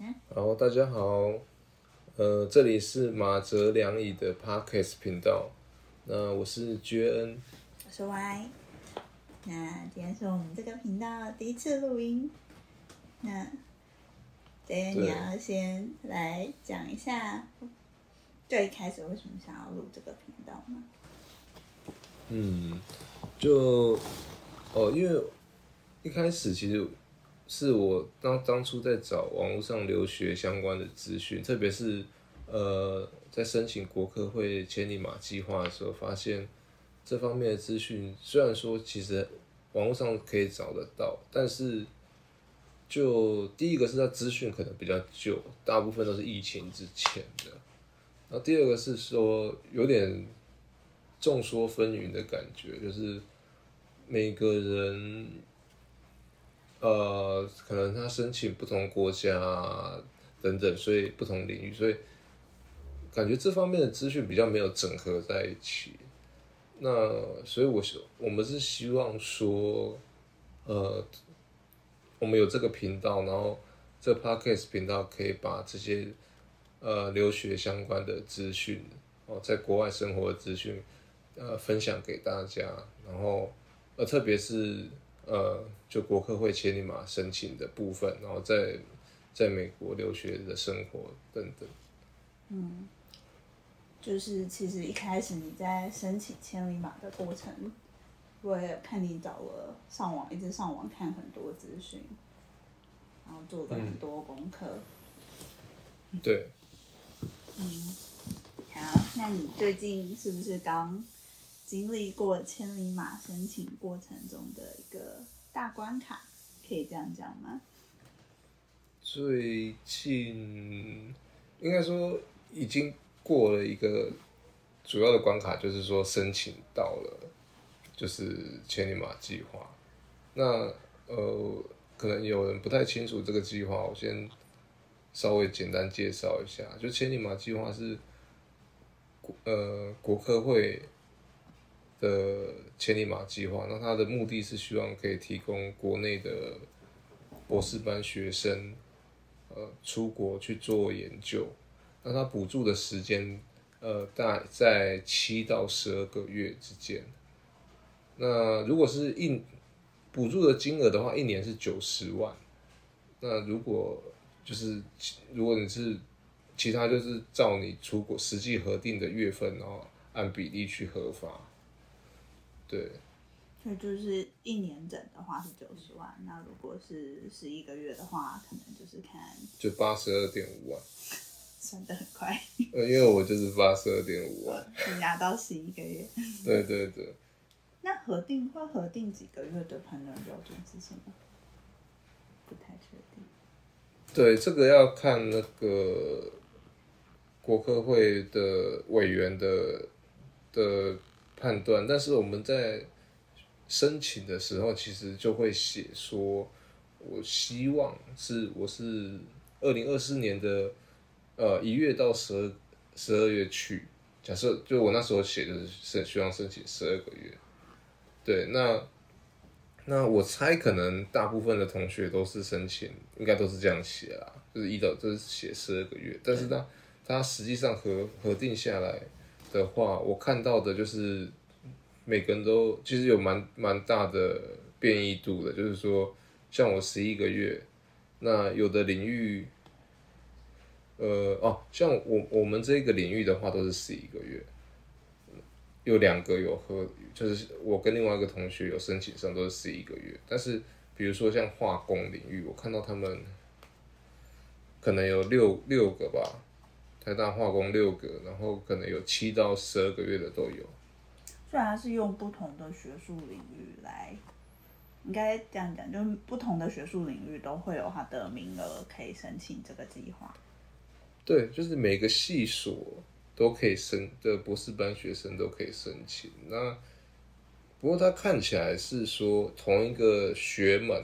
下。好，大家好，呃，这里是马哲良乙的 Podcast 频道，那我是 J 恩，我是 Y，那今天是我们这个频道第一次录音，那觉恩你要先来讲一下最开始为什么想要录这个频道吗？嗯，就哦，因为一开始其实。是我当当初在找网络上留学相关的资讯，特别是呃在申请国科会千里马计划的时候，发现这方面的资讯虽然说其实网络上可以找得到，但是就第一个是它资讯可能比较旧，大部分都是疫情之前的，然后第二个是说有点众说纷纭的感觉，就是每个人。呃，可能他申请不同国家等等，所以不同领域，所以感觉这方面的资讯比较没有整合在一起。那所以我，我我们是希望说，呃，我们有这个频道，然后这 Podcast 频道可以把这些呃留学相关的资讯哦，在国外生活的资讯呃分享给大家，然后呃特别是。呃，就国科会千里马申请的部分，然后在在美国留学的生活等等。嗯，就是其实一开始你在申请千里马的过程，我也看你找了上网，一直上网看很多资讯，然后做了很多功课。嗯。对。嗯，好，那你最近是不是刚？经历过千里马申请过程中的一个大关卡，可以这样讲吗？最近应该说已经过了一个主要的关卡，就是说申请到了，就是千里马计划。那呃，可能有人不太清楚这个计划，我先稍微简单介绍一下。就千里马计划是呃国科会。的千里马计划，那它的目的是希望可以提供国内的博士班学生，呃，出国去做研究。那它补助的时间，呃，大在七到十二个月之间。那如果是一补助的金额的话，一年是九十万。那如果就是如果你是其他，就是照你出国实际核定的月份，然后按比例去核发。对，所以就是一年整的话是九十万，那如果是十一个月的话，可能就是看就八十二点五万，算得很快。呃，因为我就是八十二点五万，你拿到十一个月。对对对。那核定会核定几个月的判断标准是什么？不太确定。对，这个要看那个国科会的委员的的。判断，但是我们在申请的时候，其实就会写说，我希望是我是二零二四年的呃一月到十二十二月去。假设就我那时候写的是希望申请十二个月，对，那那我猜可能大部分的同学都是申请，应该都是这样写啦，就是一到就是写十二个月，但是他他实际上核核定下来。的话，我看到的就是每个人都其实有蛮蛮大的变异度的，就是说，像我十一个月，那有的领域，呃，哦，像我我们这个领域的话都是十一个月，有两个有和，就是我跟另外一个同学有申请上都是十一个月，但是比如说像化工领域，我看到他们可能有六六个吧。台大化工六个，然后可能有七到十二个月的都有。虽然是用不同的学术领域来，应该这样讲，就是不同的学术领域都会有它的名额可以申请这个计划。对，就是每个系所都可以申的博士班学生都可以申请。那不过它看起来是说同一个学门，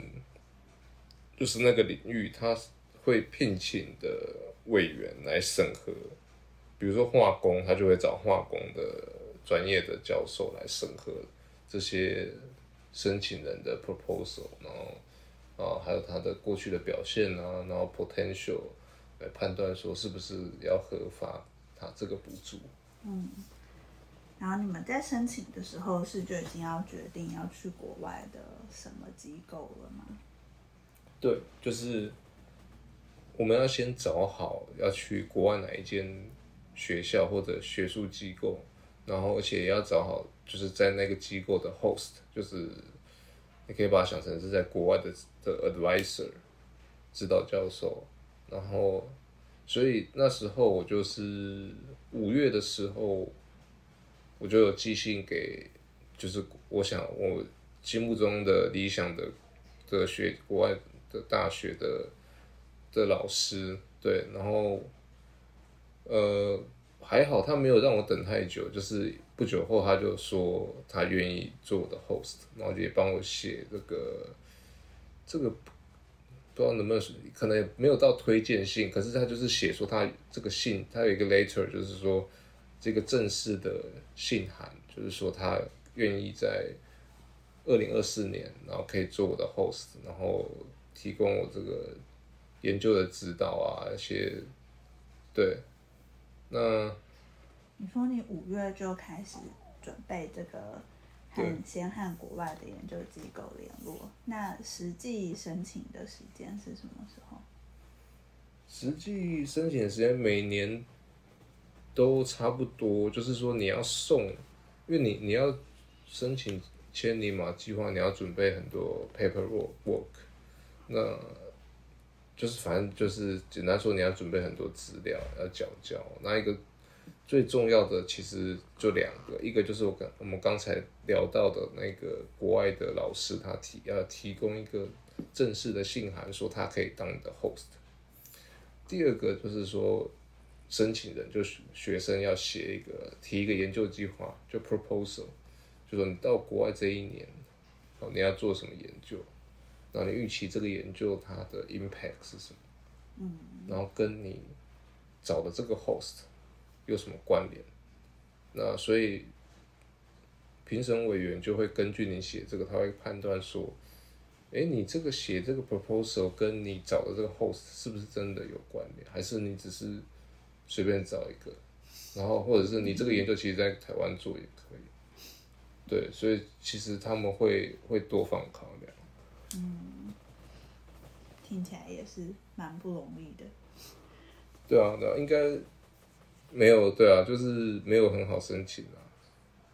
就是那个领域，它会聘请的。委员来审核，比如说化工，他就会找化工的专业的教授来审核这些申请人的 proposal，然后啊，还有他的过去的表现啊，然后 potential 来判断说是不是要核发他这个补助。嗯，然后你们在申请的时候是就已经要决定要去国外的什么机构了吗？对，就是我们要先找好要去国外哪一间学校或者学术机构，然后而且也要找好就是在那个机构的 host，就是你可以把它想成是在国外的的 advisor 指导教授，然后所以那时候我就是五月的时候，我就有寄信给，就是我想我心目中的理想的的学国外。的大学的的老师，对，然后呃还好，他没有让我等太久，就是不久后他就说他愿意做我的 host，然后也帮我写这个这个不知道能不能可能也没有到推荐信，可是他就是写说他这个信，他有一个 letter，就是说这个正式的信函，就是说他愿意在二零二四年，然后可以做我的 host，然后。提供我这个研究的指导啊，一些对，那你说你五月就开始准备这个，和先和国外的研究机构联络，那实际申请的时间是什么时候？实际申请的时间每年都差不多，就是说你要送，因为你你要申请千里马计划，你要准备很多 paperwork work。那就是反正就是简单说，你要准备很多资料，要讲教。那一个最重要的其实就两个，一个就是我刚我们刚才聊到的那个国外的老师，他提要提供一个正式的信函，说他可以当你的 host。第二个就是说，申请人就是学生要写一个提一个研究计划，就 proposal，就说你到国外这一年，哦，你要做什么研究。那你预期这个研究它的 impact 是什么？嗯，然后跟你找的这个 host 有什么关联？那所以评审委员就会根据你写这个，他会判断说，哎，你这个写这个 proposal 跟你找的这个 host 是不是真的有关联，还是你只是随便找一个？然后或者是你这个研究其实在台湾做也可以。对，所以其实他们会会多方考量。嗯，听起来也是蛮不容易的。对啊，对啊应该没有对啊，就是没有很好申请啊。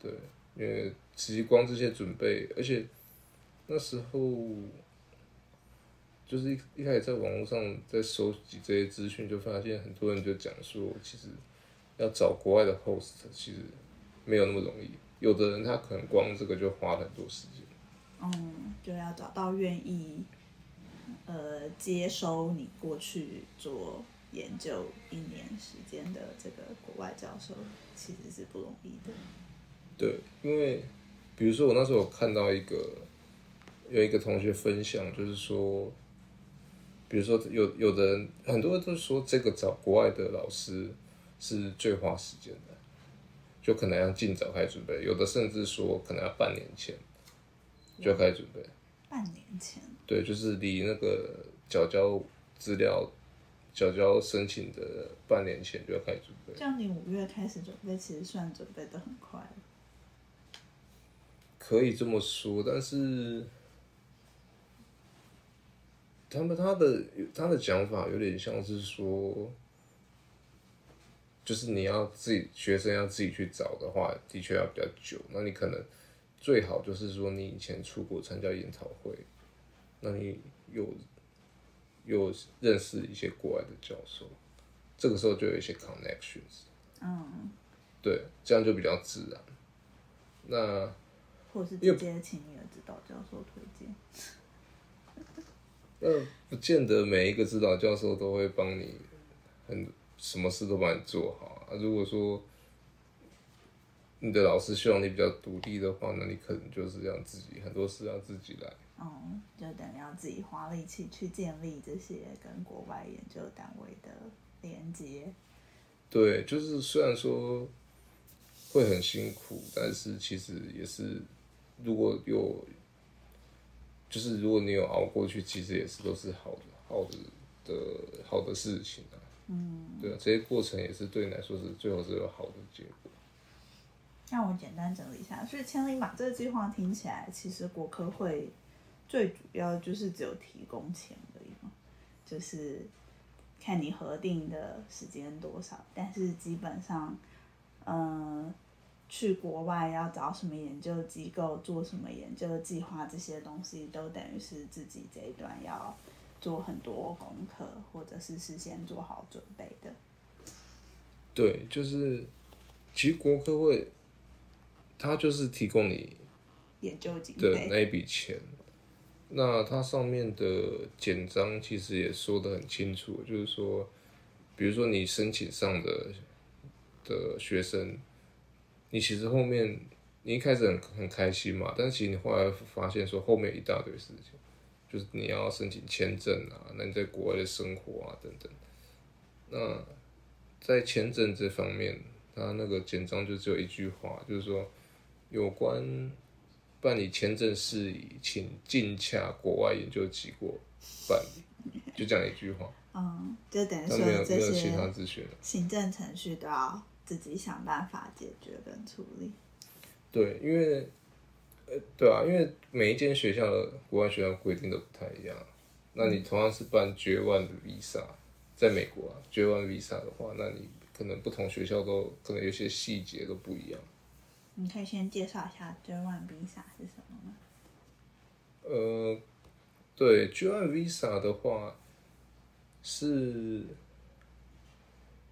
对，因为其实光这些准备，而且那时候就是一一开始在网络上在收集这些资讯，就发现很多人就讲说，其实要找国外的 host 其实没有那么容易。有的人他可能光这个就花很多时间。嗯，就要找到愿意，呃，接收你过去做研究一年时间的这个国外教授，其实是不容易的。对，因为比如说我那时候有看到一个，有一个同学分享，就是说，比如说有有的人，很多人都说这个找国外的老师是最花时间的，就可能要尽早开始准备，有的甚至说可能要半年前。就开始准备。半年前。对，就是离那个缴交资料、缴交申请的半年前就要开始准备。这样你五月开始准备，其实算准备的很快。可以这么说，但是他们他的他的讲法有点像是说，就是你要自己学生要自己去找的话，的确要比较久。那你可能。最好就是说，你以前出国参加研讨会，那你有有认识一些国外的教授，这个时候就有一些 connections，嗯，对，这样就比较自然。那或是直接请你的指导教授推荐。那不见得每一个指导教授都会帮你很什么事都帮你做好啊。如果说你的老师希望你比较独立的话，那你可能就是要自己很多事要自己来。哦、嗯，就等于要自己花力气去建立这些跟国外研究单位的连接。对，就是虽然说会很辛苦，但是其实也是，如果有，就是如果你有熬过去，其实也是都是好的、好的的好的事情啊。嗯，对啊，这些过程也是对你来说是最后是有好的结果。让我简单整理一下，所以千里马这个计划听起来，其实国科会最主要就是只有提供钱而已嘛，就是看你核定的时间多少，但是基本上，嗯、去国外要找什么研究机构，做什么研究计划，这些东西都等于是自己这一段要做很多功课，或者是事先做好准备的。对，就是其实国科会，它就是提供你研究经费的那一笔钱。那它上面的简章其实也说得很清楚，就是说，比如说你申请上的的学生。你其实后面，你一开始很很开心嘛，但是其实你后来发现说后面一大堆事情，就是你要申请签证啊，那你在国外的生活啊等等。那在签证这方面，他那个简章就只有一句话，就是说有关办理签证事宜，请尽洽国外研究机构办理，就这样一句话。嗯，就等于说没有没有其他资讯了，行政程序都要。自己想办法解决跟处理。对，因为，呃，对啊，因为每一间学校的国外学校规定都不太一样。那你同样是办 J1 的 Visa，在美国啊，J1 Visa 的话，那你可能不同学校都可能有些细节都不一样。你可以先介绍一下 J1 Visa 是什么吗？呃，对，J1 Visa 的话是。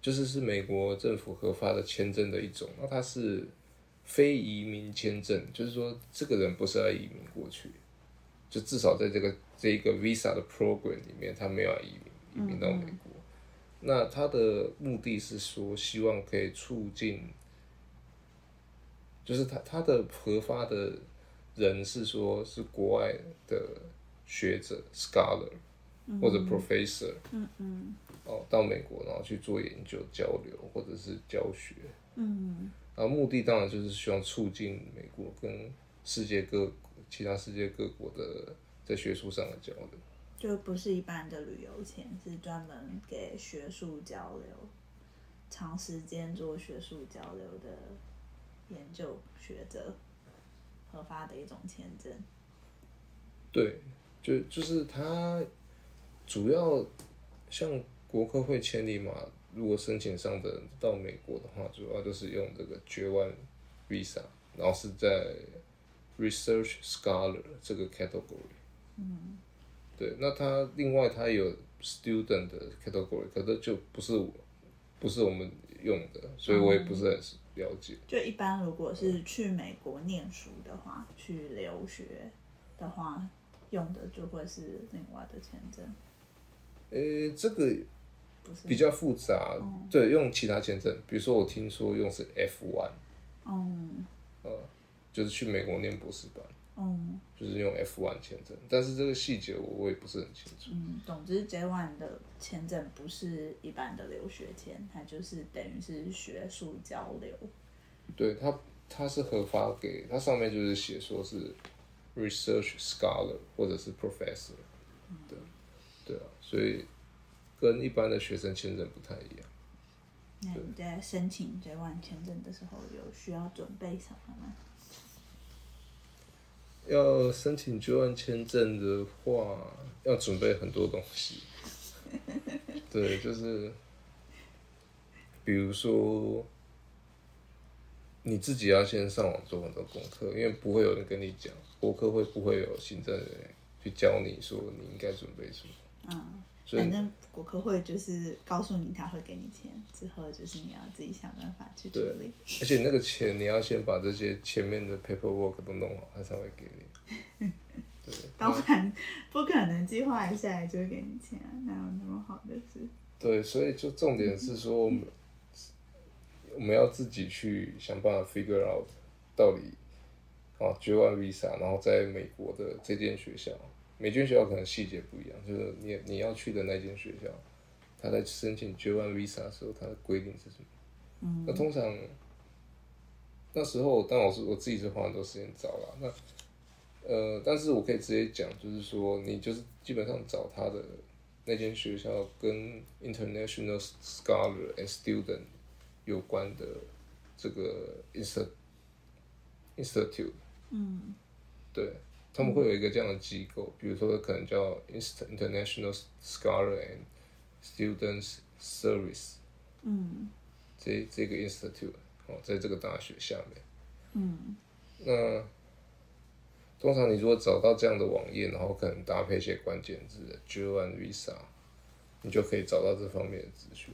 就是是美国政府核发的签证的一种，那它是非移民签证，就是说这个人不是要移民过去，就至少在这个这一个 visa 的 program 里面，他没有移民移民到美国。嗯嗯。那他的目的是说，希望可以促进，就是他他的核发的人是说是国外的学者 scholar 或者 professor，嗯嗯。哦，到美国然后去做研究交流或者是教学，嗯，然后目的当然就是希望促进美国跟世界各其他世界各国的在学术上的交流，就不是一般的旅游签，是专门给学术交流、长时间做学术交流的研究学者核发的一种签证。对，就就是它主要像。国科会千里马，如果申请上的人到美国的话，主要就是用这个 J1 Visa，然后是在 Research Scholar 这个 category。嗯。对，那他另外他有 Student 的 category，可是就不是我，不是我们用的，所以我也不是很了解。就一般如果是去美国念书的话，嗯、去留学的话，用的就会是另外的签证。诶、欸，这个。比较复杂，嗯，对，用其他签证，比如说我听说用是 F one，嗯，呃，就是去美国念博士班，嗯，就是用 F1 签证，但是这个细节我我也不是很清楚。嗯，总之 J1 的签证不是一般的留学签，它就是等于是学术交流。对，它它是核发给它上面就是写说是 research scholar 或者是 professor，嗯，对，对啊，所以。跟一般的学生签证不太一样。那你在申请 J1 签证的时候，有需要准备什么吗？要申请 J1 签证的话，要准备很多东西。对，就是，比如说，你自己要先上网做很多功课，因为不会有人跟你讲，博客会不会有行政人员去教你说你应该准备什么？嗯。反正国科会就是告诉你他会给你钱，之后就是你要自己想办法去处理。而且那个钱你要先把这些前面的 paperwork 都弄好，他才会给你。对，当然不可能计划一下来就给你钱啊，哪有那么好的事？对，所以就重点是说我们我们要自己去想办法 figure out 到底啊，J1 visa，然后在美国的这间学校。每间学校可能细节不一样，就是你你要去的那间学校，他在申请 J1 Visa 的时候，他的规定是什么？嗯，那通常那时候，当老师我自己是花很多时间找了。那呃，但是我可以直接讲，就是说你就是基本上找他的那间学校跟 international scholar and student 有关的这个 inst institute，嗯，对，他们会有一个这样的机构，比如说可能叫 international scholar and students service，嗯，这这个 institute 哦，在这个大学下面，嗯，那。通常你如果找到这样的网页，然后可能搭配一些关键字，J1 Visa，你就可以找到这方面的资讯。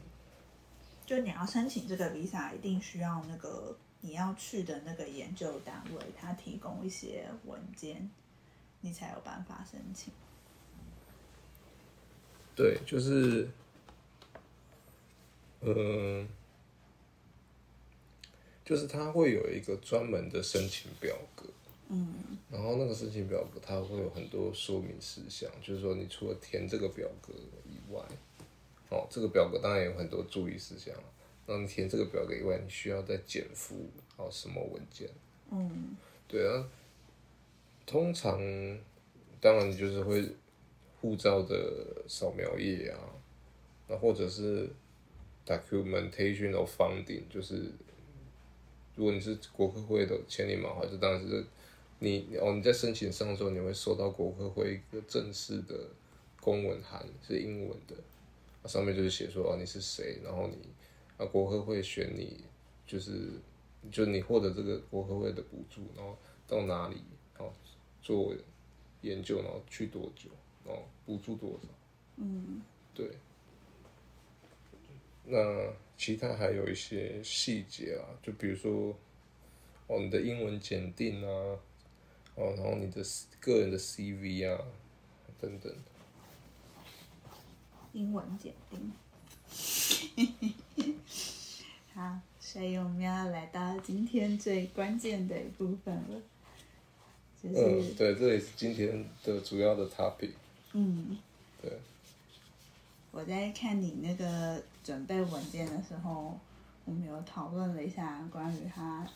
就你要申请这个 Visa，一定需要那个你要去的那个研究单位，他提供一些文件，你才有办法申请。对，就是，嗯、呃，就是他会有一个专门的申请表格。嗯，然后那个申请表格它会有很多说明事项，就是说你除了填这个表格以外，哦，这个表格当然有很多注意事项。那你填这个表格以外，你需要再检附哦什么文件？嗯，对啊，通常当然就是会护照的扫描页啊，那或者是 documentation of funding，就是如果你是国科会的签名码，这当然是。你哦，你在申请上的时候，你会收到国科会一个正式的公文函，是英文的，上面就是写说哦，你是谁，然后你啊国科会选你，就是就你获得这个国科会的补助，然后到哪里做研究，然后去多久，然后补助多少，嗯，对。那其他还有一些细节啊，就比如说哦，你的英文检定啊。哦，然后你的个人的 CV 啊，等等，英文检定，好，所以我们要来到今天最关键的一部分了，就是，嗯，对，这也是今天的主要的 topic。嗯，对。我在看你那个准备文件的时候，我们有讨论了一下关于他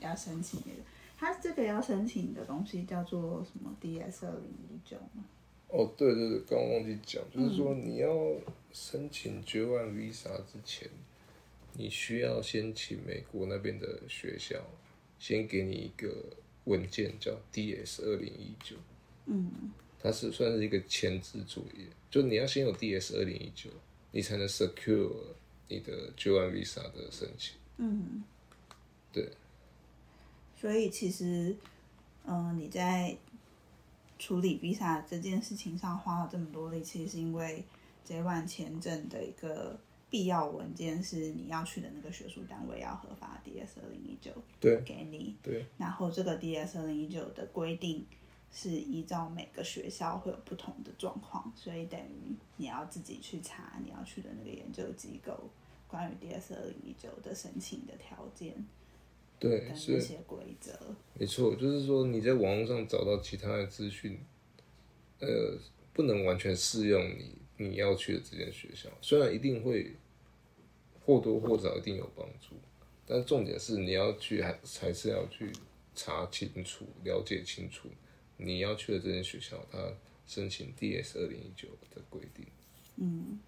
要申请那个。他这个要申请的东西叫做什么？DS 二零一九吗？哦，对对对，刚刚忘记讲，就是说你要申请 J1 Visa 之前，你需要先请美国那边的学校先给你一个文件，叫 DS 二零一九。嗯，它是算是一个前置作业，就你要先有 DS 二零一九，你才能 secure 你的 J1 Visa 的申请。嗯，对。所以其实，嗯、呃，你在处理 visa 这件事情上花了这么多力气，是因为 J1 签证的一个必要文件是你要去的那个学术单位要核发 DS 二零一九，对，给你，对。然后这个 DS 二零一九的规定是依照每个学校会有不同的状况，所以等于你要自己去查你要去的那个研究机构关于 DS 二零一九的申请的条件。对，是一些规则。没错，就是说你在网络上找到其他的资讯，呃，不能完全适用你你要去的这间学校。虽然一定会或多或少一定有帮助，但重点是你要去还还是要去查清楚、了解清楚你要去的这间学校它申请 DS 二零一九的规定。嗯，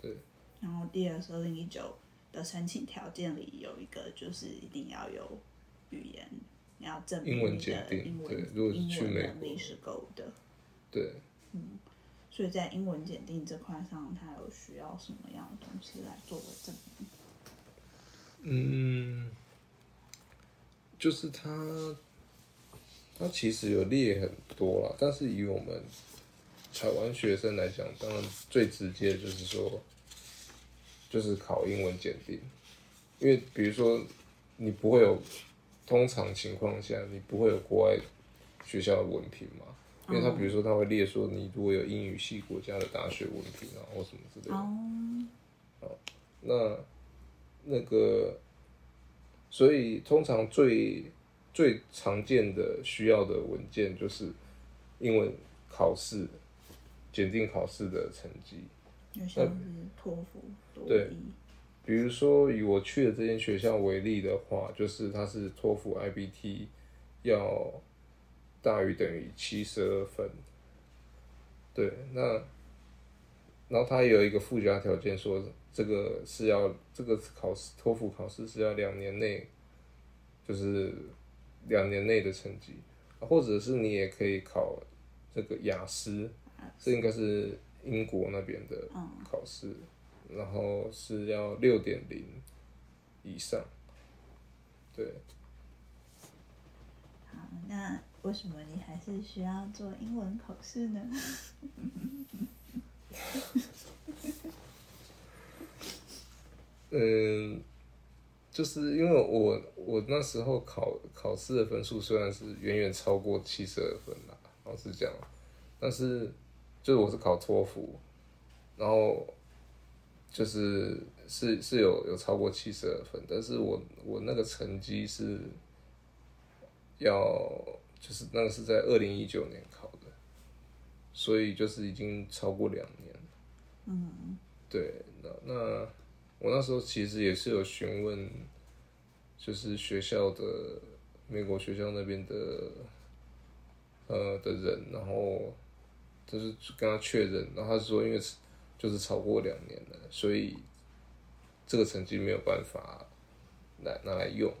对。然后 DS 二零一九。的申请条件里有一个，就是一定要有语言，你要证明英文对，如果是去美国，是够的。对，嗯，所以在英文检定这块上，它有需要什么样的东西来作为证明？嗯，就是它，它其实有列很多啦，但是以我们台湾学生来讲，当然最直接就是说。就是考英文检定，因为比如说你不会有，通常情况下你不会有国外学校的文凭嘛，因为他比如说他会列说你如果有英语系国家的大学文凭啊或什么之类的，哦，那那个，所以通常最最常见的需要的文件就是英文考试检定考试的成绩。就像是托福，对，比如说以我去的这间学校为例的话，就是它是托福 IBT 要大于等于七十二分。对，那然后他也有一个附加条件，说这个是要这个考试托福考试是要两年内，就是两年内的成绩，或者是你也可以考这个雅思，这应该是英国那边的考试，然后是要六点零以上，对。好，那为什么你还是需要做英文口试呢？嗯，就是因为我我那时候考考试的分数虽然是远远超过七十二分啦，老实讲，但是就是我是考托福，然后就是是是有有超过七十二分，但是我我那个成绩是要就是那个是在二零一九年考的，所以就是已经超过两年。嗯，对，那那我那时候其实也是有询问，就是学校的美国学校那边的呃的人，然后就是跟他确认，然后他说因为就是超过两年了，所以这个成绩没有办法来拿来用。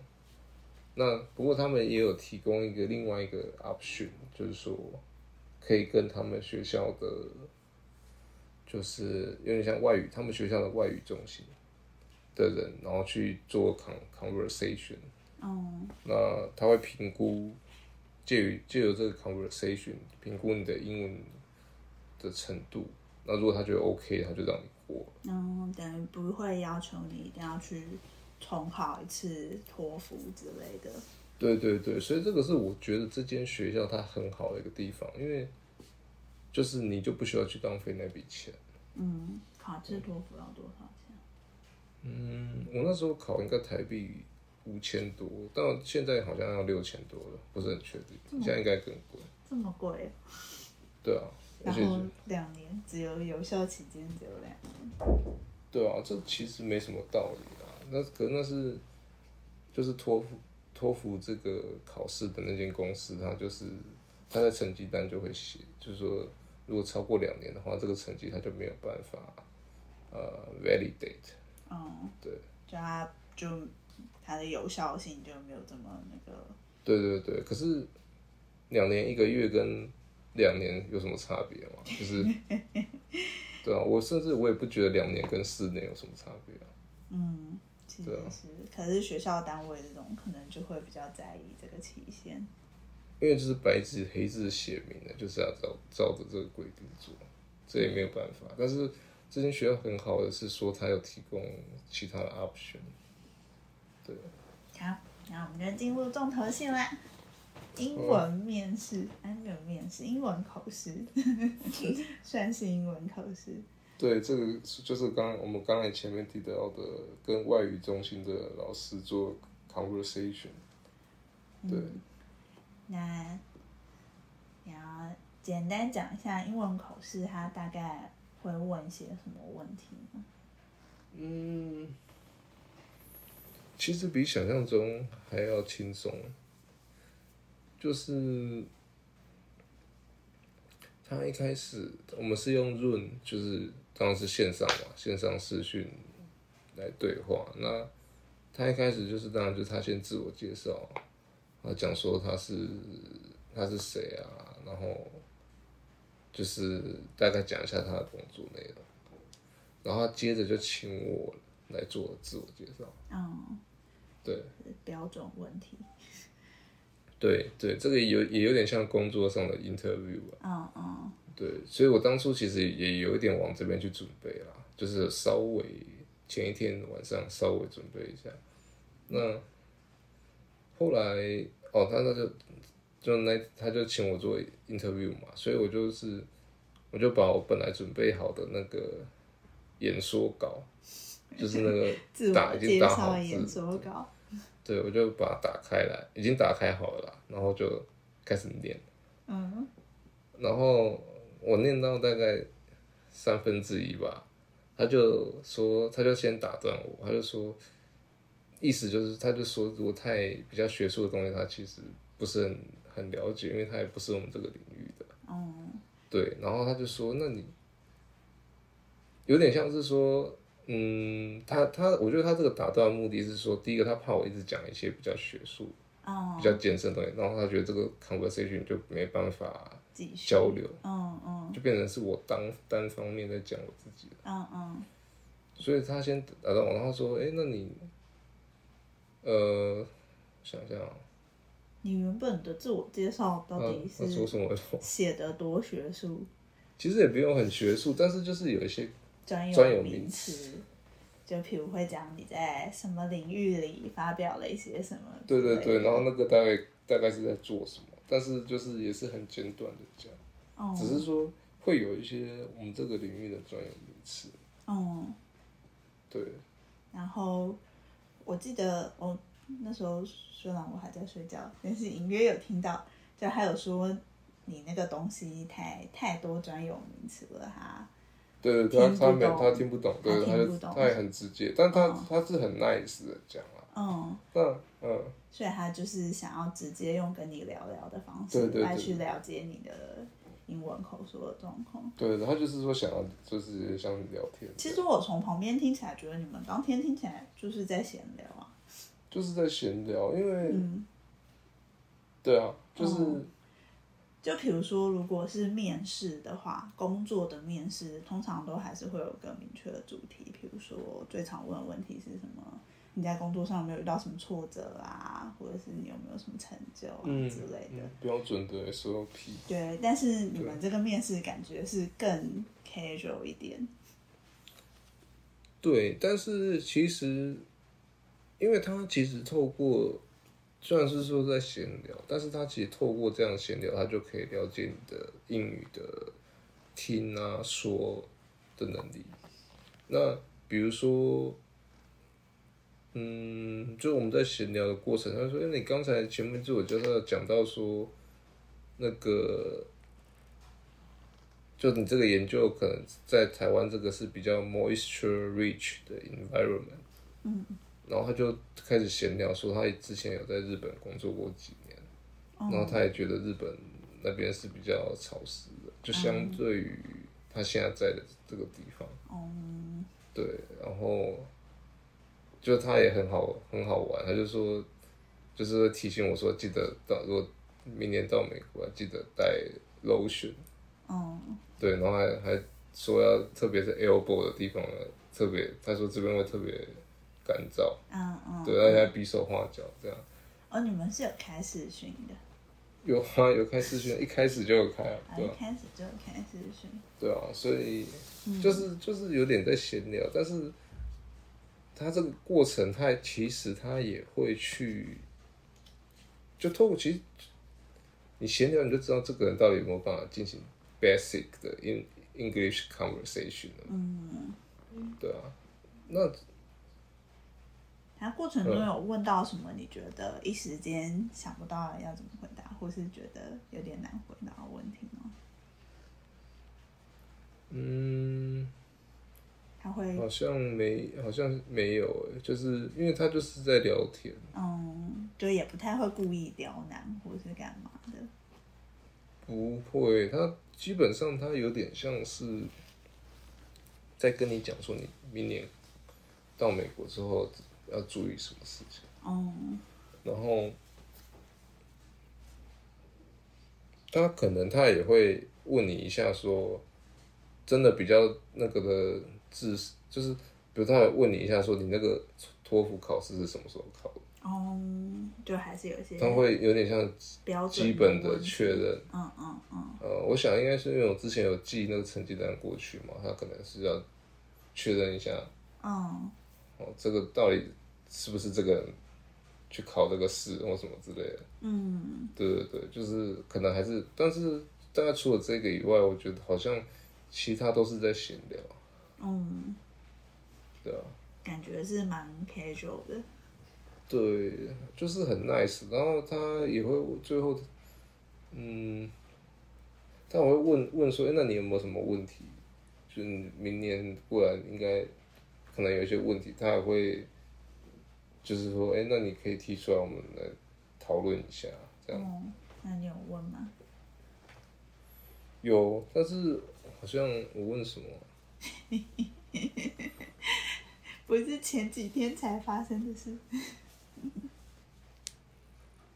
那不过他们也有提供一个另外一个 option，就是说可以跟他们学校的。就是有点像外语，他们学校的外语中心的人，然后去做 con conversation。哦。那他会评估，借于借由这个 conversation 评估你的英文的程度。那如果他觉得 OK，他就让你过。嗯，等于不会要求你一定要去重考一次托福之类的。对对对，所以这个是我觉得这间学校它很好的一个地方，因为就是你就不需要去浪费那笔钱。嗯，考这托福要多少钱？嗯，我那时候考应该台币五千多，但现在好像要六千多了，不是很确定。现在应该更贵。这么贵？对啊。然后两年，只有有效期间只有两年。对啊，这其实没什么道理啊。那可能那是就是托福托福这个考试的那间公司，他就是他在成绩单就会写，就是说。如果超过两年的话，这个成绩他就没有办法，呃，validate。哦。对。就它就它的有效性就没有这么那个。对对对，可是两年一个月跟两年有什么差别吗？就是，对啊，我甚至我也不觉得两年跟四年有什么差别啊。嗯，其实是，啊、可是学校单位这种可能就会比较在意这个期限。因为就是白纸黑字写明的，就是要照照着这个规定做，这也没有办法。但是这间学校很好的是说，它有提供其他的 option。对。好，那我们就进入重头戏啦。英文面试，哎、哦，没有面试，英文口试，算是英文口试。对，这个就是刚刚我们刚才前面提到的，跟外语中心的老师做 conversation。对。嗯那你要简单讲一下英文口试，它大概会问些什么问题吗？嗯，其实比想象中还要轻松，就是他一开始我们是用 Zoom，就是当然是线上嘛，线上视讯来对话。那他一开始就是当然就是他先自我介绍。啊讲说他是他是谁啊？然后就是大概讲一下他的工作内容，然后他接着就请我来做自我介绍。嗯，对，标准问题。对对，这个有也有点像工作上的 interview 啊。嗯嗯。对，所以我当初其实也有一点往这边去准备啦，就是稍微前一天晚上稍微准备一下，那。后来哦，他那就就那他就请我做 interview 嘛，所以我就是我就把我本来准备好的那个演说稿，就是那个 打已经打好字，对，我就把它打开来，已经打开好了啦，然后就开始念，嗯，然后我念到大概三分之一吧，他就说他就先打断我，他就说。意思就是，他就说，如果太比较学术的东西，他其实不是很很了解，因为他也不是我们这个领域的。哦。对，然后他就说：“那你有点像是说，嗯，他他，我觉得他这个打断的目的是说，第一个他怕我一直讲一些比较学术、哦、比较艰深的东西，然后他觉得这个 conversation 就没办法交流，嗯嗯，就变成是我单单方面在讲我自己的，嗯嗯，所以他先打断我，然后说，哎、欸，那你，呃，想一下。你原本的自我介绍到底是说什么？写的多学术？其实也不用很学术，但是就是有一些专有名词，就譬如会讲你在什么领域里发表了一些什么。对对对，然后那个大概大概是在做什么，但是就是也是很简短的讲，哦、只是说会有一些我们这个领域的专有名词。哦，对。然后我记得我那时候。虽然我还在睡觉，但是隐约有听到，就还有说你那个东西太太多专有名词了哈。对对，他他没他听不懂，对，他就他也很直接，但他他是很 nice 的讲啊。嗯。嗯嗯。所以他就是想要直接用跟你聊聊的方式来去了解你的英文口说的状况。对，他就是说想要就是想聊天。其实我从旁边听起来，觉得你们当天听起来就是在闲聊啊。就是在闲聊，因为，嗯、对啊，就是，嗯、就比如说，如果是面试的话，工作的面试通常都还是会有个明确的主题，比如说最常问的问题是什么？你在工作上有没有遇到什么挫折啊？或者是你有没有什么成就啊之类的？标准的 SOP。对，但是你们这个面试感觉是更 casual 一点。对，但是其实。因为他其实透过，虽然是说在闲聊，但是他其实透过这样闲聊，他就可以了解你的英语的听啊说的能力。那比如说，嗯，就我们在闲聊的过程，他说：“哎，你刚才前面自我介绍讲到说，那个，就你这个研究可能在台湾这个是比较 moisture rich 的 environment。”嗯。然后他就开始闲聊，说他之前有在日本工作过几年，然后他也觉得日本那边是比较潮湿的，就相对于他现在在的这个地方。对，然后就他也很好很好玩，他就说，就是提醒我说，记得到如果明年到美国，记得带 lotion。对，然后还还说要特别是 elbow 的地方呢，特别他说这边会特别。干燥，嗯嗯，对，而且还比手画脚这样。哦，你们是有开视讯的？有啊，有开视讯，一开始就有开啊，对啊，一开始就有开视讯。对啊，所以就是、嗯、就是有点在闲聊，但是他这个过程，他其实他也会去，就透过其实你闲聊，你就知道这个人到底有没有办法进行 basic 的 in English conversation 嗯，对啊，那。他过程中有问到什么？你觉得一时间想不到要怎么回答，或是觉得有点难回答的问题吗？嗯，他会好像没，好像没有，就是因为他就是在聊天，嗯，就也不太会故意刁难或是干嘛的。不会，他基本上他有点像是在跟你讲说，你明年到美国之后。要注意什么事情？哦，然后他可能他也会问你一下，说真的比较那个的就是比如他来问你一下，说你那个托福考试是什么时候考的？哦，就还是有一些他会有点像基本的确认。嗯嗯嗯。呃，我想应该是因为我之前有寄那个成绩单过去嘛，他可能是要确认一下。嗯。哦，这个到底是不是这个人去考这个试或什么之类的？嗯，对对对，就是可能还是，但是大概除了这个以外，我觉得好像其他都是在闲聊。嗯，对啊，感觉是蛮 casual 的。对，就是很 nice。然后他也会最后，嗯，但我会问问说：“哎，那你有没有什么问题？就是明年过来应该。”可能有一些问题，他也会，就是说，哎、欸，那你可以提出来，我们来讨论一下，这样、哦。那你有问吗？有，但是好像我问什么，不是前几天才发生的事。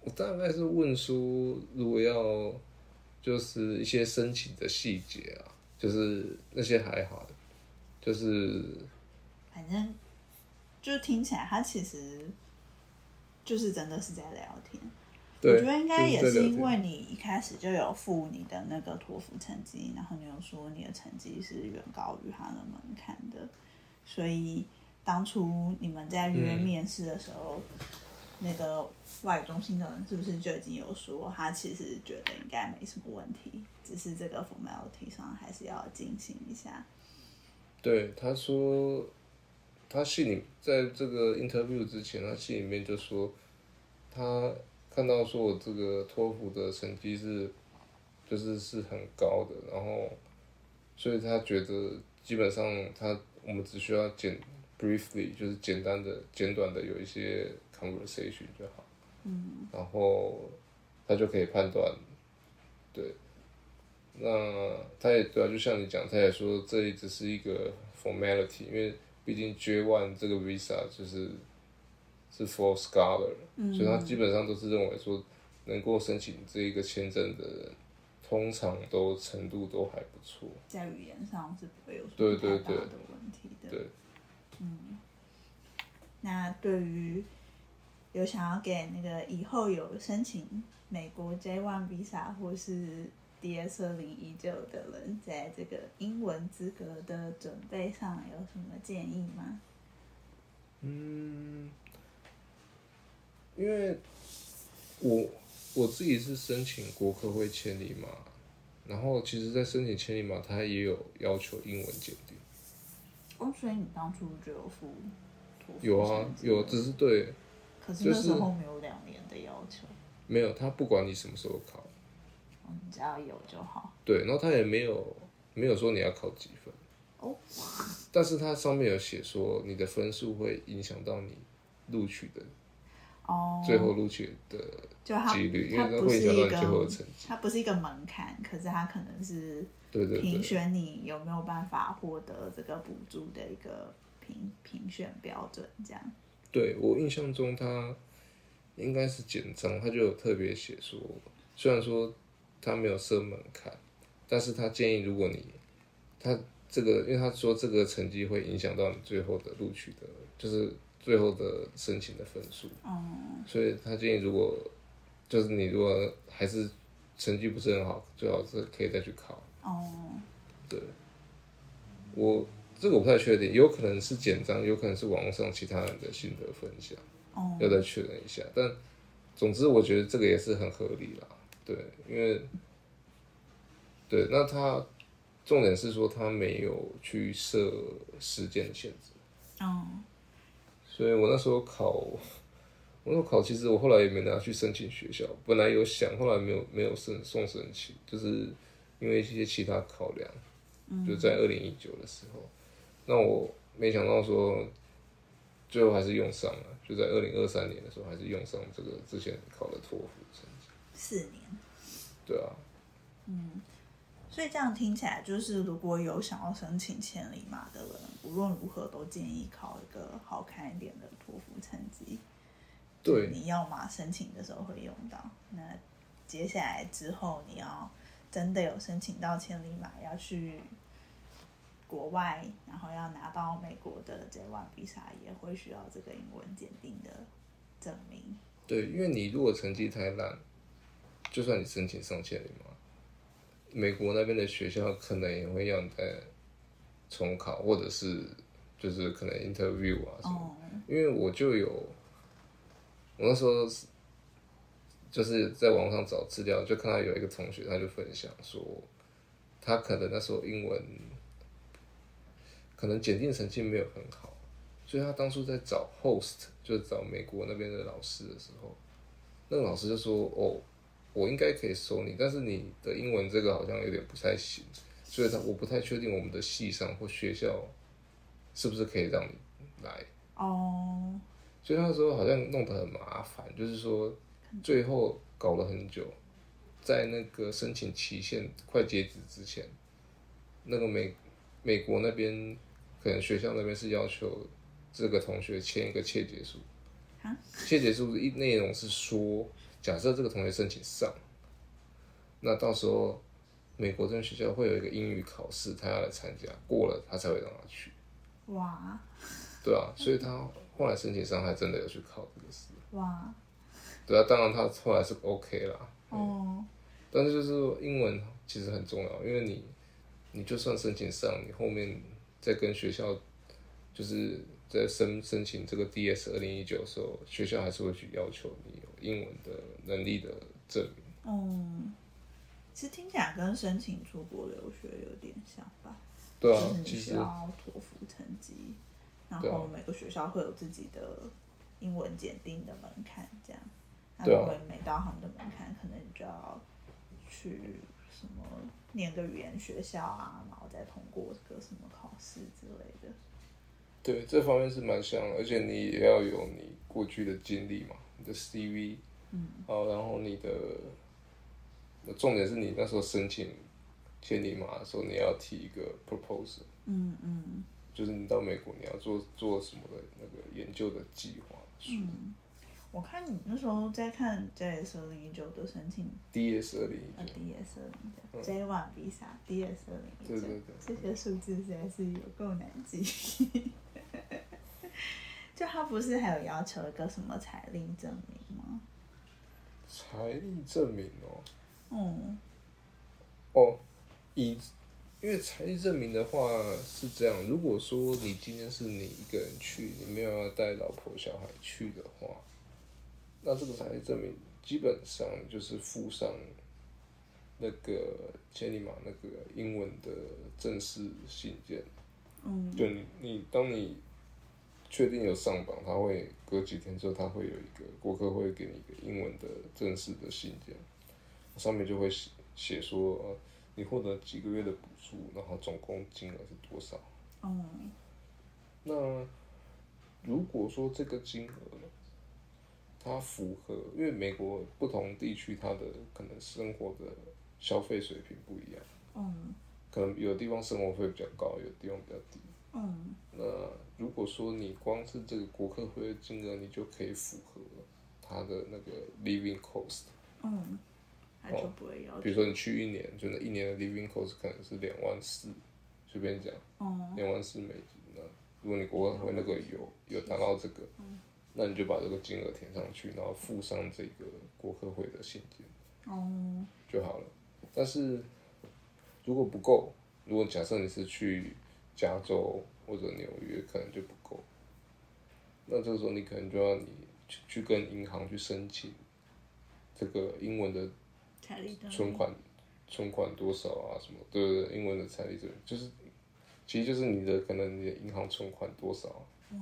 我大概是问书，如果要就是一些申请的细节啊，就是那些还好，就是反正就听起来他其实就是真的是在聊天。对我觉得应该也是因为你一开始就有付你的那个托福成绩，然后你又说你的成绩是远高于他的门槛的，所以当初你们在约面试的时候，嗯、那个外语中心的人是不是就已经有说他其实觉得应该没什么问题，只是这个 formality 上还是要进行一下。对，他说他信里在这个 interview 之前，他信里面就说他。看到说我这个托福的成绩是，就是是很高的，然后，所以他觉得基本上他我们只需要简 briefly 就是简单的简短的有一些 conversation 就好，嗯，然后他就可以判断，对，那他也对啊，就像你讲，他也说这里只是一个 formality，因为毕竟 J1 这个 visa 就是。是 for scholar，、嗯、所以他基本上都是认为说，能够申请这一个签证的人，通常都程度都还不错，在语言上是不会有什么太大的问题的。对，嗯，那对于有想要给那个以后有申请美国 J1 visa 或是 DS 二零一九的人，在这个英文资格的准备上有什么建议吗？嗯。因为我我自己是申请国科会千里马，然后其实，在申请千里马，他也有要求英文检定。哦，所以你当初就有付？有啊，有，只是对。可是那时候没有两年的要求。没有，他不管你什么时候考。你只要有就好。对，然后他也没有没有说你要考几分。哦。但是它上面有写说，你的分数会影响到你录取的。哦，最后录取的几率，因为它会影响到最后的成绩。它不是一个门槛，可是它可能是对对评选你有没有办法获得这个补助的一个评评选标准，这样。对，我印象中，他应该是简章，他就有特别写说，虽然说他没有设门槛，但是他建议如果你他这个，因为他说这个成绩会影响到你最后的录取的，就是。最后的申请的分数，嗯，所以他建议，如果就是你如果还是成绩不是很好，最好是可以再去考。哦，对，我这个我不太确定，有可能是简章，有可能是网络上其他人的心得分享，哦，要再确认一下。但总之，我觉得这个也是很合理啦，对，因为对，那他重点是说他没有去设时间限制，哦。所以我那时候考，我那时候考，其实我后来也没拿去申请学校，本来有想，后来没有没有申送申请，就是因为一些其他考量，就在二零一九的时候，那我没想到说，最后还是用上了，就在二零二三年的时候还是用上这个之前考的托福成绩。四年。对啊。嗯。所以这样听起来，就是如果有想要申请千里马的人，无论如何都建议考一个好看一点的托福成绩。对，你要嘛申请的时候会用到。那接下来之后，你要真的有申请到千里马，要去国外，然后要拿到美国的 J1 visa，也会需要这个英文检定的证明。对，因为你如果成绩太烂，就算你申请上千里马。美国那边的学校可能也会要你再重考，或者是就是可能 interview 啊什么。Oh. 因为我就有，我那时候就是在网上找资料，就看到有一个同学，他就分享说，他可能那时候英文可能检定成绩没有很好，所以他当初在找 host，就是找美国那边的老师的时候，那个老师就说哦。我应该可以收你，但是你的英文这个好像有点不太行，所以他我不太确定我们的系上或学校是不是可以让你来哦。Oh. 所以那时候好像弄得很麻烦，就是说最后搞了很久，在那个申请期限快截止之前，那个美美国那边可能学校那边是要求这个同学签一个切结书。切结书的一内容是说，假设这个同学申请上，那到时候美国这边学校会有一个英语考试，他要来参加，过了他才会让他去。哇。对啊，所以他后来申请上还真的有去考这个试。哇。对啊，当然他后来是 OK 啦。哦。但是就是说英文其实很重要，因为你你就算申请上，你后面再跟学校就是。在申申请这个 DS 二零一九的时候，学校还是会去要求你有英文的能力的证明。嗯，其实听起来跟申请出国留学有点像吧？对啊，就是你需要托福成绩，然后每个学校会有自己的英文检定的门槛，这样。对啊。如果没到他们的门槛，可能你就要去什么念个语言学校啊，然后再通过个什么考试之类的。对，这方面是蛮像的，而且你也要有你过去的经历嘛，你的 CV，嗯，好，然后你的，重点是你那时候申请千里马的时候，你要提一个 proposal，嗯嗯，就是你到美国你要做做什么的那个研究的计划书。嗯，我看你那时候在看 JS 二零一九的申请，DS 二零一九，DS 二零一九，J one visa，DS 二零一九，对对对，这些数字实在是有够难记。就他不是还有要求一个什么财力证明吗？财力证明哦。嗯。哦，以因为财力证明的话是这样，如果说你今天是你一个人去，你没有要带老婆小孩去的话，那这个财力证明基本上就是附上那个千里马那个英文的正式信件。嗯。就你，你当你。确定有上榜，他会隔几天之后，他会有一个顾客会给你一个英文的正式的信件，上面就会写写说，你获得几个月的补助，然后总共金额是多少。嗯。那如果说这个金额它符合，因为美国不同地区它的可能生活的消费水平不一样。嗯。可能有的地方生活费比较高，有的地方比较低。嗯。那如果说你光是这个国科会的金额，你就可以符合他的那个 living cost。嗯，那就不会要求。比如说你去一年，就那一年的 living cost 可能是两万四，随便讲。嗯。两万四美金，那如果你国科会那个有有达到这个，嗯，那你就把这个金额填上去，然后附上这个国科会的信件。哦。就好了。但是如果不够，如果假设你是去加州。或者纽约可能就不够，那这个时候你可能就要你去去跟银行去申请这个英文的存款，存款多少啊什么？对对对，英文的财力证明就是，其实就是你的可能你的银行存款多少。哇。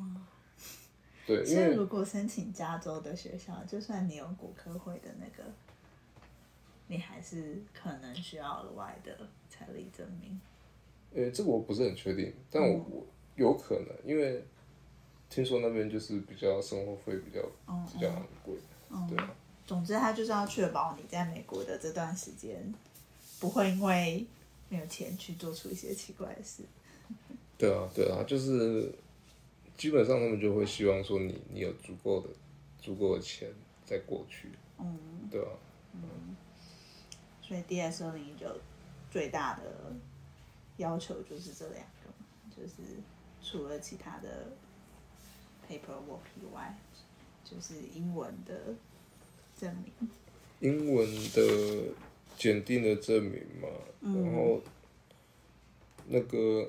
对，因为所以如果申请加州的学校，就算你有骨科会的那个，你还是可能需要额外的财力证明。诶、欸，这个我不是很确定，但我我。嗯有可能，因为听说那边就是比较生活费比较、嗯、比较昂贵、嗯，对。总之，他就是要确保你在美国的这段时间不会因为没有钱去做出一些奇怪的事。对啊，对啊，就是基本上他们就会希望说你你有足够的足够的钱再过去，嗯，对啊，嗯。所以 DS 二零一九最大的要求就是这两个，就是。除了其他的 paperwork 以外，就是英文的证明。英文的检定的证明嘛，嗯、然后那个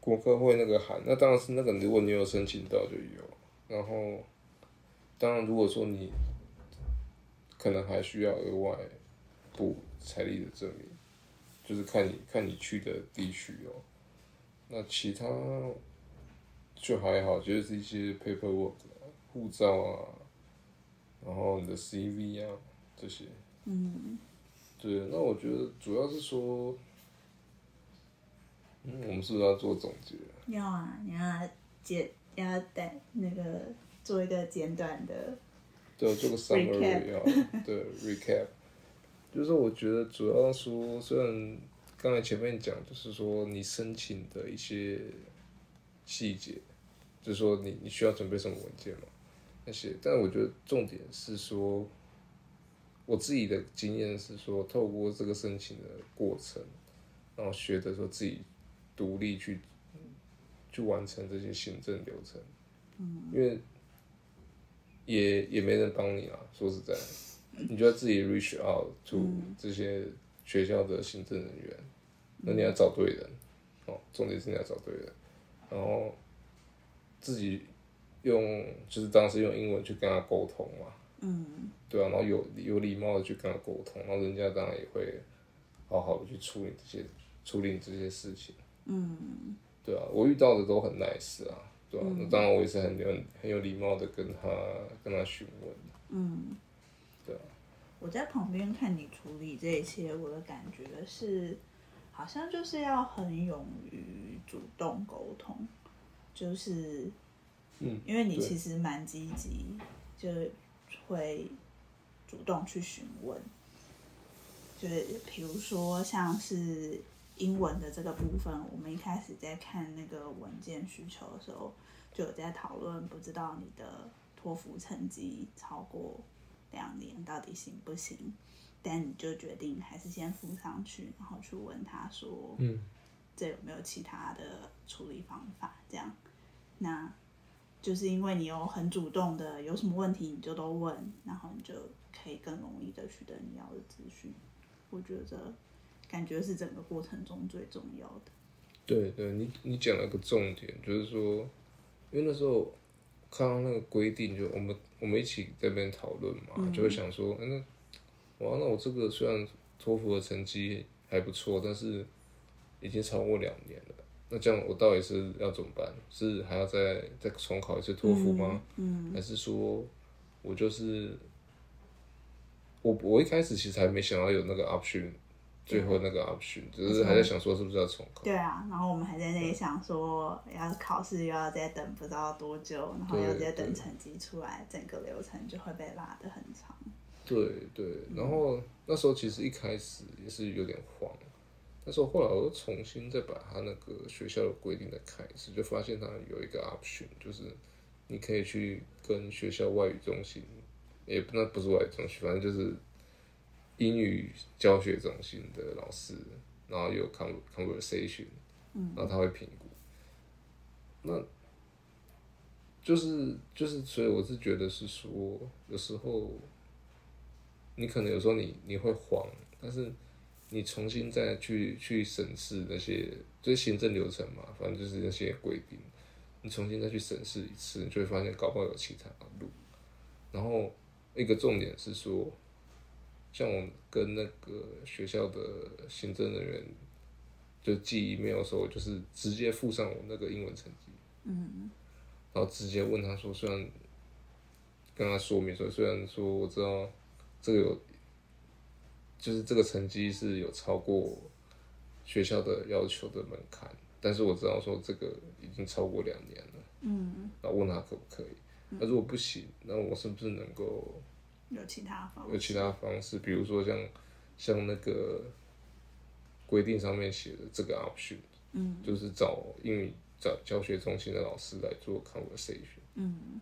国科会那个函，那当然是那个，如果你有申请到就有。然后，当然如果说你可能还需要额外补财力的证明，就是看你看你去的地区哦。那其他。就还好，就是一些 paperwork，护照啊，然后你的 CV 啊这些。嗯。对，那我觉得主要是说，嗯，我们是不是要做总结？要啊，你要简要带那个做一个简短的。对，做个 summary 要。对，recap。就是我觉得主要说，虽然刚才前面讲，就是说你申请的一些细节，就是说你你需要准备什么文件嘛，那些。但我觉得重点是说，我自己的经验是说，透过这个申请的过程，然后学的说自己独立去去完成这些行政流程，嗯，因为也也没人帮你啊，说实在，你就要自己 reach out to 这些。学校的行政人员，那你要找对人，哦，重点是你要找对人，然后自己用就是当时用英文去跟他沟通嘛，嗯，对啊，然后有有礼貌的去跟他沟通，然后人家当然也会好好的去处理这些处理这些事情，嗯，对啊，我遇到的都很 nice 啊，对啊，那当然我也是很有很有礼貌的跟他跟他询问，嗯，我在旁边看你处理这一切，我的感觉是，好像就是要很勇于主动沟通，就是，嗯，因为你其实蛮积极，就会主动去询问，就是比如说像是英文的这个部分，我们一开始在看那个文件需求的时候，就有在讨论，不知道你的托福成绩超过。两年到底行不行？但你就决定还是先付上去，然后去问他说：“嗯，这有没有其他的处理方法？”这样，那就是因为你有很主动的，有什么问题你就都问，然后你就可以更容易的取得你要的资讯。我觉得感觉是整个过程中最重要的。对对，你你讲了个重点，就是说，因为那时候。看到那个规定，就我们我们一起在那边讨论嘛，嗯、就会想说，那哇，那我这个虽然托福的成绩还不错，但是已经超过两年了，那这样我到底是要怎么办？是还要再再重考一次托福吗？嗯嗯、还是说我就是我我一开始其实还没想到有那个 option。最后那个 option，只是还在想说是不是要重考。对啊，然后我们还在那里想说，要考试又要再等不知道多久，然后又再等成绩出来，整个流程就会被拉得很长。对对，然后那时候其实一开始也是有点慌，但是后来我又重新再把他那个学校的规定再看一次，就发现他有一个 option，就是你可以去跟学校外语中心，也不那不是外语中心，反正就是。英语教学中心的老师，然后有 con conversation，然后他会评估，那，就是就是，所以我是觉得是说，有时候，你可能有时候你你会慌，但是你重新再去去审视那些，就是行政流程嘛，反正就是那些规定，你重新再去审视一次，你就会发现搞不好有其他的路，然后一个重点是说。像我跟那个学校的行政人员就寄 email 的时候，就是直接附上我那个英文成绩，嗯，然后直接问他说，虽然跟他说明说，虽然说我知道这个有，就是这个成绩是有超过学校的要求的门槛，但是我知道说这个已经超过两年了，嗯，然后问他可不可以，那如果不行，那我是不是能够？有其他方式，有其他方式，比如说像像那个规定上面写的这个 option，嗯，就是找英语找教学中心的老师来做 conversation，嗯，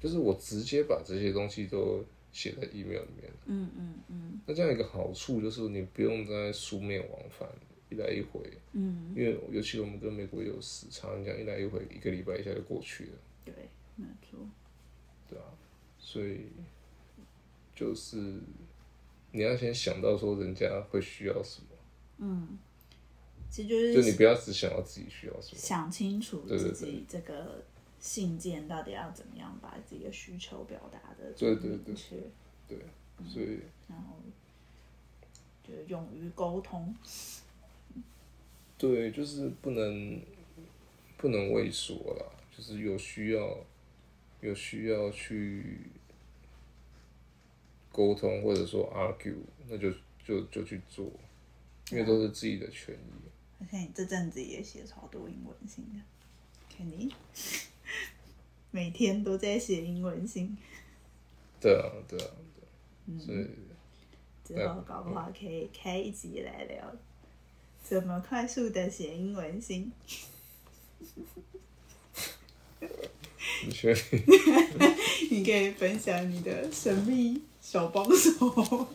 就是我直接把这些东西都写在 email 里面，嗯嗯嗯，那这样一个好处就是你不用再书面往返一来一回，嗯，因为尤其我们跟美国有时差，你讲一来一回一个礼拜一下就过去了，对，没错，对啊，所以。就是你要先想到说人家会需要什么，嗯，其实就是就你不要只想到自己需要什么，想清楚自己这个信件到底要怎么样把自己的需求表达的对对对对，所以然后就勇于沟通，对，就是不能不能畏缩啦，就是有需要有需要去。沟通或者说 argue，那就就就去做，因为都是自己的权益。而且你这阵子也写超多英文信的，肯定 每天都在写英文信。对啊，对啊，对。所以之后搞不好可以开一集来聊怎么快速的写英文信？你确定？你可以分享你的神秘小帮手。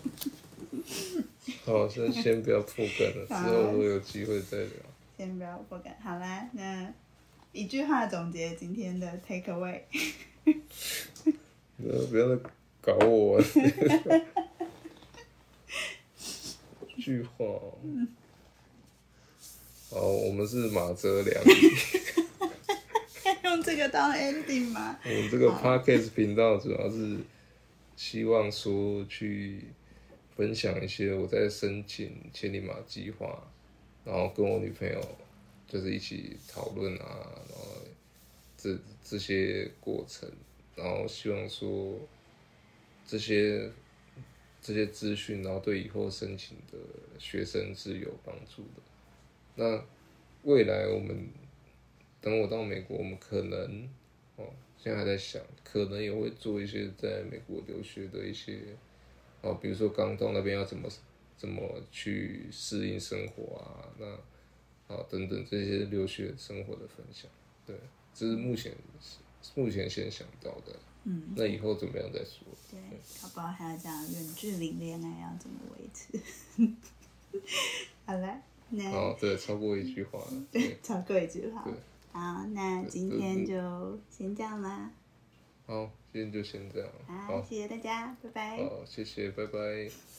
好，先先不要破梗了，之后如果有机会再聊。先不要破梗，好啦，那一句话总结今天的 take away。不要不搞我！一句话。好，我们是马哲良。用这个当 ending 吗？我们这个 podcast 频道主要是希望说去分享一些我在申请千里马计划，然后跟我女朋友就是一起讨论啊，然后这这些过程，然后希望说这些这些资讯，然后对以后申请的学生是有帮助的。那未来我们等我到美国，我们可能哦，现在还在想，可能也会做一些在美国留学的一些哦，比如说刚到那边要怎么怎么去适应生活啊，那啊等等这些留学生活的分享，对，这是目前目前先想到的，嗯，那以后怎么样再说？对，好不好？还要讲远距离恋爱要怎么维持？好了。哦，对，超过一句话了。对，超过一句话。对，好，那今天就先这样啦。好，今天就先这样。好，谢谢大家，拜拜。好，谢谢，拜拜。